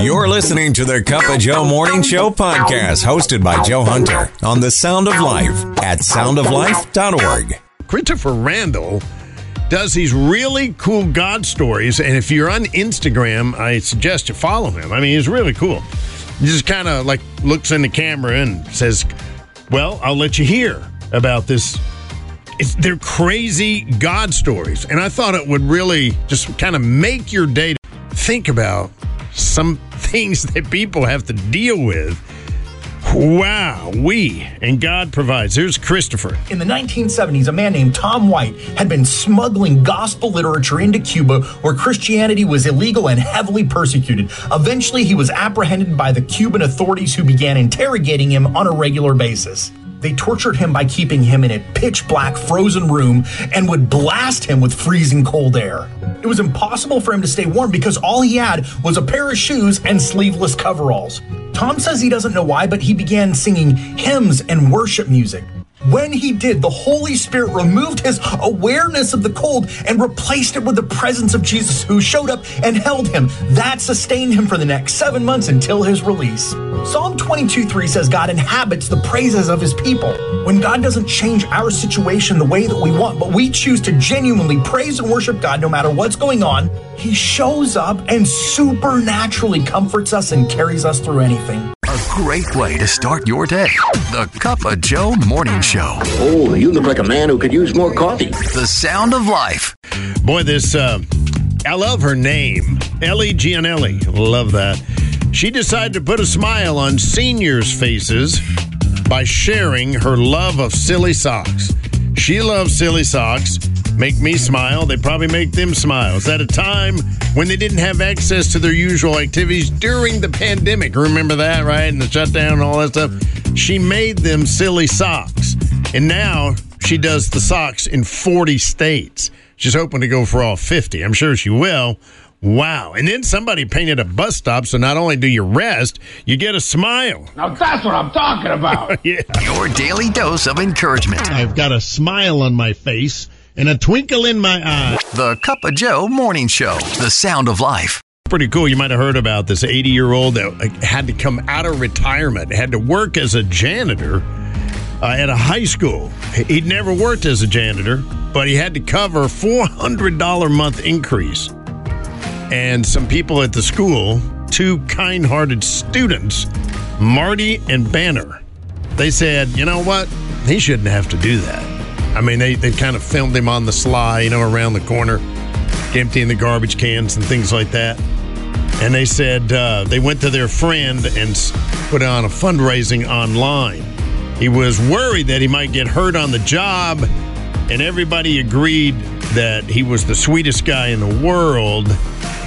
You're listening to the Cup of Joe Morning Show podcast, hosted by Joe Hunter on the Sound of Life at soundoflife.org. Christopher Randall does these really cool God stories. And if you're on Instagram, I suggest you follow him. I mean, he's really cool. He just kind of like looks in the camera and says, Well, I'll let you hear about this. It's, they're crazy God stories. And I thought it would really just kind of make your day think about some things that people have to deal with. Wow, we and God provides. Here's Christopher. In the 1970s, a man named Tom White had been smuggling gospel literature into Cuba where Christianity was illegal and heavily persecuted. Eventually, he was apprehended by the Cuban authorities who began interrogating him on a regular basis. They tortured him by keeping him in a pitch black, frozen room and would blast him with freezing cold air. It was impossible for him to stay warm because all he had was a pair of shoes and sleeveless coveralls. Tom says he doesn't know why, but he began singing hymns and worship music. When he did, the Holy Spirit removed his awareness of the cold and replaced it with the presence of Jesus, who showed up and held him. That sustained him for the next seven months until his release. Psalm 22 3 says God inhabits the praises of his people. When God doesn't change our situation the way that we want, but we choose to genuinely praise and worship God no matter what's going on, he shows up and supernaturally comforts us and carries us through anything. A great way to start your day. The Cup of Joe Morning Show. Oh, you look like a man who could use more coffee. The sound of life. Boy, this, uh, I love her name. Ellie Gianelli. Love that. She decided to put a smile on seniors' faces by sharing her love of silly socks. She loves silly socks. Make me smile. They probably make them smile. It's at a time when they didn't have access to their usual activities during the pandemic. Remember that, right? And the shutdown and all that stuff. She made them silly socks. And now she does the socks in 40 states. She's hoping to go for all 50. I'm sure she will. Wow. And then somebody painted a bus stop, so not only do you rest, you get a smile. Now that's what I'm talking about. yeah. Your daily dose of encouragement. I've got a smile on my face and a twinkle in my eye. The Cup of Joe Morning Show. The sound of life. Pretty cool. You might have heard about this 80 year old that had to come out of retirement, had to work as a janitor uh, at a high school. He'd never worked as a janitor, but he had to cover $400 a month increase. And some people at the school, two kind hearted students, Marty and Banner, they said, you know what? He shouldn't have to do that. I mean, they, they kind of filmed him on the sly, you know, around the corner, emptying the garbage cans and things like that. And they said uh, they went to their friend and put on a fundraising online. He was worried that he might get hurt on the job, and everybody agreed that he was the sweetest guy in the world.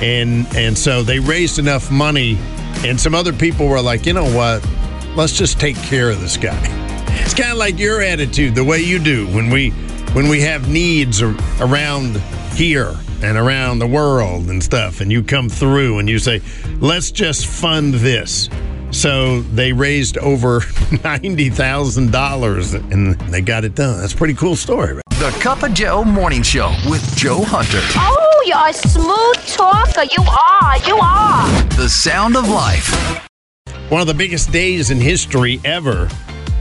And and so they raised enough money, and some other people were like, you know what? Let's just take care of this guy. It's kind of like your attitude, the way you do when we when we have needs ar- around here and around the world and stuff, and you come through and you say, "Let's just fund this." So they raised over ninety thousand dollars, and they got it done. That's a pretty cool story. The Cup of Joe Morning Show with Joe Hunter. Oh, you're a smooth talker. You are. You are. The sound of life. One of the biggest days in history ever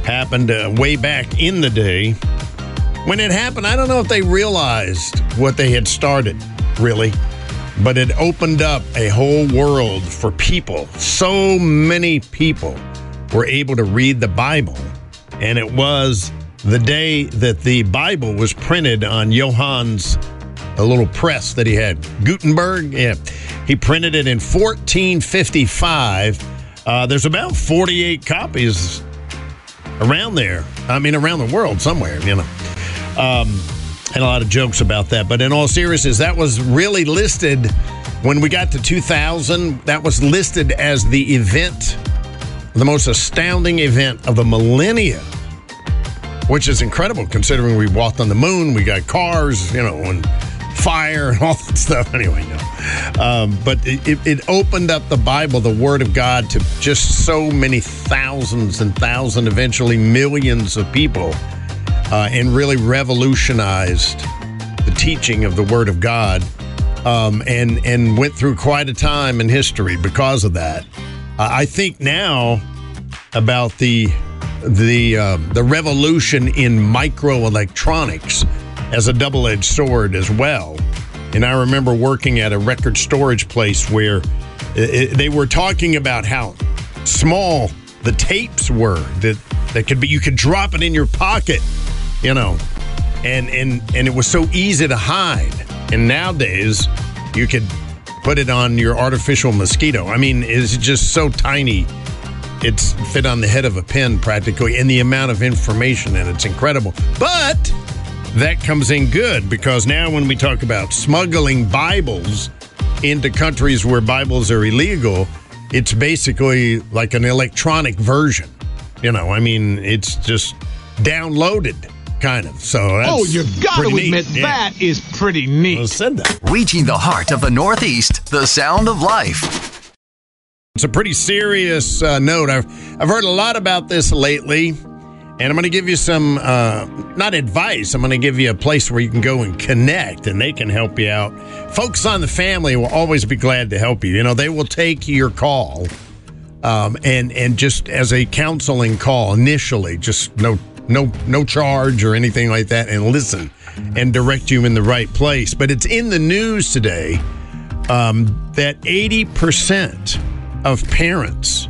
happened uh, way back in the day. When it happened, I don't know if they realized what they had started, really, but it opened up a whole world for people. So many people were able to read the Bible, and it was the day that the Bible was printed on Johann's a little press that he had. Gutenberg, yeah. He printed it in 1455. Uh, there's about 48 copies around there. I mean, around the world somewhere, you know. Um, and a lot of jokes about that. But in all seriousness, that was really listed when we got to 2000. That was listed as the event, the most astounding event of the millennia, which is incredible considering we walked on the moon, we got cars, you know, and fire and all that stuff. Anyway, no. Um, but it, it, opened up the Bible, the Word of God, to just so many thousands and thousands, eventually millions of people, uh, and really revolutionized the teaching of the Word of God um, and and went through quite a time in history because of that. Uh, I think now about the the um, the revolution in microelectronics as a double edged sword as well. And I remember working at a record storage place where it, they were talking about how small the tapes were that that could be you could drop it in your pocket, you know, and and and it was so easy to hide. And nowadays, you could put it on your artificial mosquito. I mean, it's just so tiny. It's fit on the head of a pin practically, and the amount of information and it's incredible. But that comes in good because now when we talk about smuggling Bibles into countries where Bibles are illegal, it's basically like an electronic version. You know, I mean, it's just downloaded kind of. So that's Oh, you got to pretty neat. admit, Yeah. that is pretty neat. I said that. Reaching the heart of the Northeast, the sound of life. It's a pretty serious uh, note. I've I've heard a lot about this lately, and I'm going to give you some uh, not advice. I'm going to give you a place where you can go and connect, and they can help you out. Focus on the Family will always be glad to help you. You know, they will take your call, um, and and just as a counseling call initially, just no no no charge or anything like that, and listen and direct you in the right place. But it's in the news today um, that 80% of parents,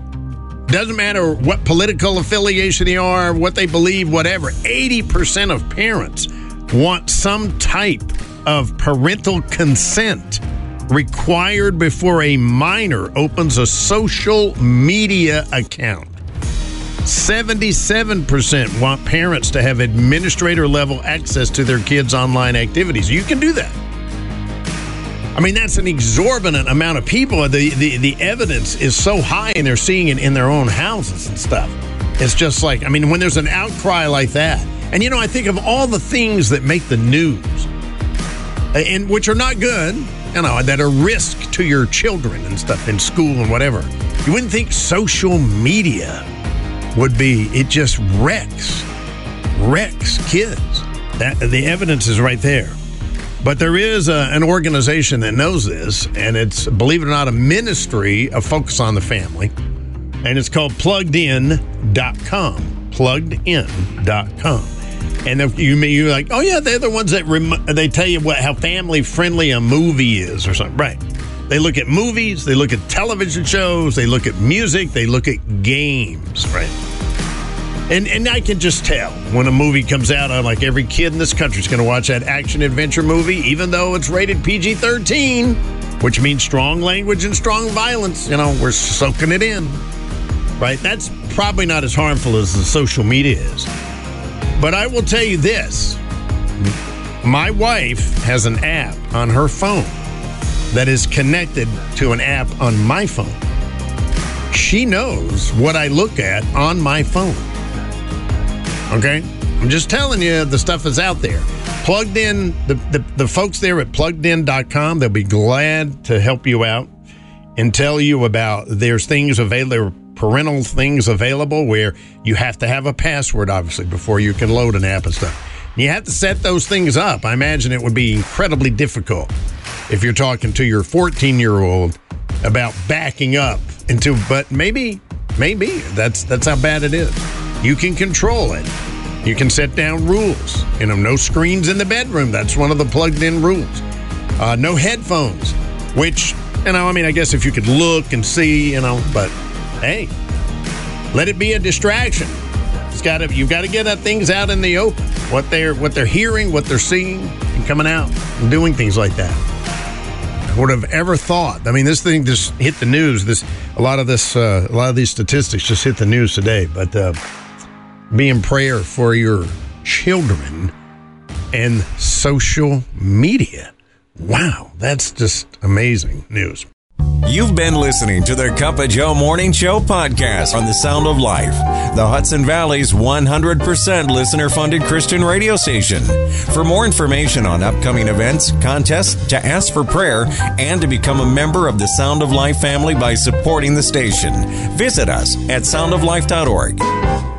doesn't matter what political affiliation they are, what they believe, whatever, 80% of parents want some type of parental consent required before a minor opens a social media account. 77% want parents to have administrator level access to their kids' online activities. You can do that. I mean, that's an exorbitant amount of people. The, the the evidence is so high, and they're seeing it in their own houses and stuff. It's just like, I mean, when there's an outcry like that, and you know, I think of all the things that make the news, and which are not good, you know, that are risk to your children and stuff in school and whatever. You wouldn't think social media would be. It just wrecks, wrecks kids. That the evidence is right there. But there is a, an organization that knows this, and it's, believe it or not, a ministry of focus on the family. And it's called pluggedin.com. Pluggedin.com. And if you mean you're like, oh yeah, they're the ones that rem- they tell you what how family friendly a movie is or something, right? They look at movies, they look at television shows, they look at music, they look at games, right? And and I can just tell when a movie comes out, I'm like every kid in this country is going to watch that action adventure movie, even though it's rated PG-13, which means strong language and strong violence. You know, we're soaking it in, right? That's probably not as harmful as the social media is. But I will tell you this: my wife has an app on her phone that is connected to an app on my phone. She knows what I look at on my phone. Okay? I'm just telling you, the stuff is out there. Plugged in, the, the, the folks there at pluggedin.com, they'll be glad to help you out and tell you about there's things available, parental things available where you have to have a password, obviously, before you can load an app and stuff. You have to set those things up. I imagine it would be incredibly difficult if you're talking to your 14 year old about backing up into, but maybe, maybe that's that's how bad it is. You can control it. You can set down rules. You know, no screens in the bedroom. That's one of the plugged in rules. Uh, no headphones, which, you know, I mean, I guess if you could look and see, you know, but hey, let it be a distraction. It's got to, you've got to get that things out in the open. What they're, what they're hearing, what they're seeing, and coming out and doing things like that. Would have ever thought? I mean, this thing just hit the news. This, a lot of this, uh, a lot of these statistics just hit the news today. But uh, be in prayer for your children and social media. Wow, that's just amazing news. You've been listening to the Cup of Joe Morning Show podcast on the Sound of Life, the Hudson Valley's 100% listener funded Christian radio station. For more information on upcoming events, contests, to ask for prayer, and to become a member of the Sound of Life family by supporting the station, visit us at soundoflife.org.